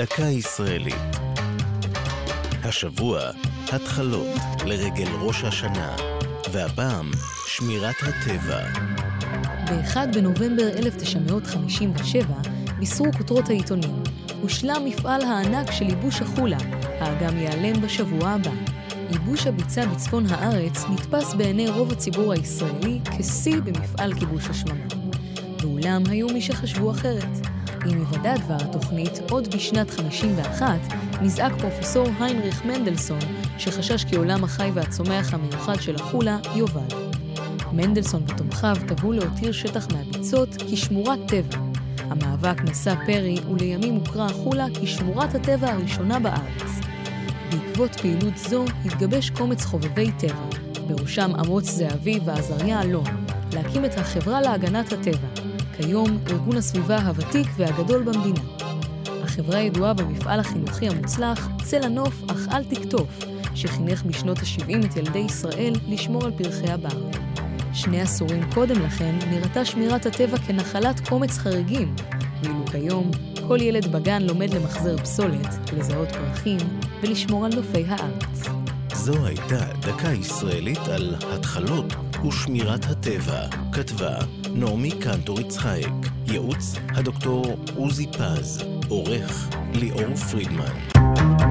דקה ישראלית. השבוע, התחלות לרגל ראש השנה, והפעם, שמירת הטבע. ב-1 בנובמבר 1957 בישרו כותרות העיתונים. הושלם מפעל הענק של ייבוש החולה, האגם ייעלם בשבוע הבא. ייבוש הביצה בצפון הארץ נתפס בעיני רוב הציבור הישראלי כשיא במפעל כיבוש השממה. ואולם היו מי שחשבו אחרת. עם היוודע דבר התוכנית, עוד בשנת 51, נזעק פרופסור היינריך מנדלסון, שחשש כי עולם החי והצומח המיוחד של החולה יאבד. מנדלסון ותומכיו תבעו להותיר שטח מהביצות כשמורת טבע. המאבק נשא פרי, ולימים הוכרה החולה כשמורת הטבע הראשונה בארץ. בעקבות פעילות זו התגבש קומץ חובבי טבע, בראשם אמוץ זהבי ועזריה אלון, להקים את החברה להגנת הטבע, כיום ארגון הסביבה הוותיק והגדול במדינה. החברה ידועה במפעל החינוכי המוצלח "צל הנוף אך אל תקטוף", שחינך בשנות ה-70 את ילדי ישראל לשמור על פרחי הבר. שני עשורים קודם לכן נראתה שמירת הטבע כנחלת קומץ חריגים, ואילו כיום כל ילד בגן לומד למחזר פסולת, לזהות פרחים ולשמור על נופי הארץ. זו הייתה דקה ישראלית על התחלות ושמירת הטבע. כתבה נעמי קנטור יצחייק, ייעוץ הדוקטור עוזי פז, עורך ליאור פרידמן.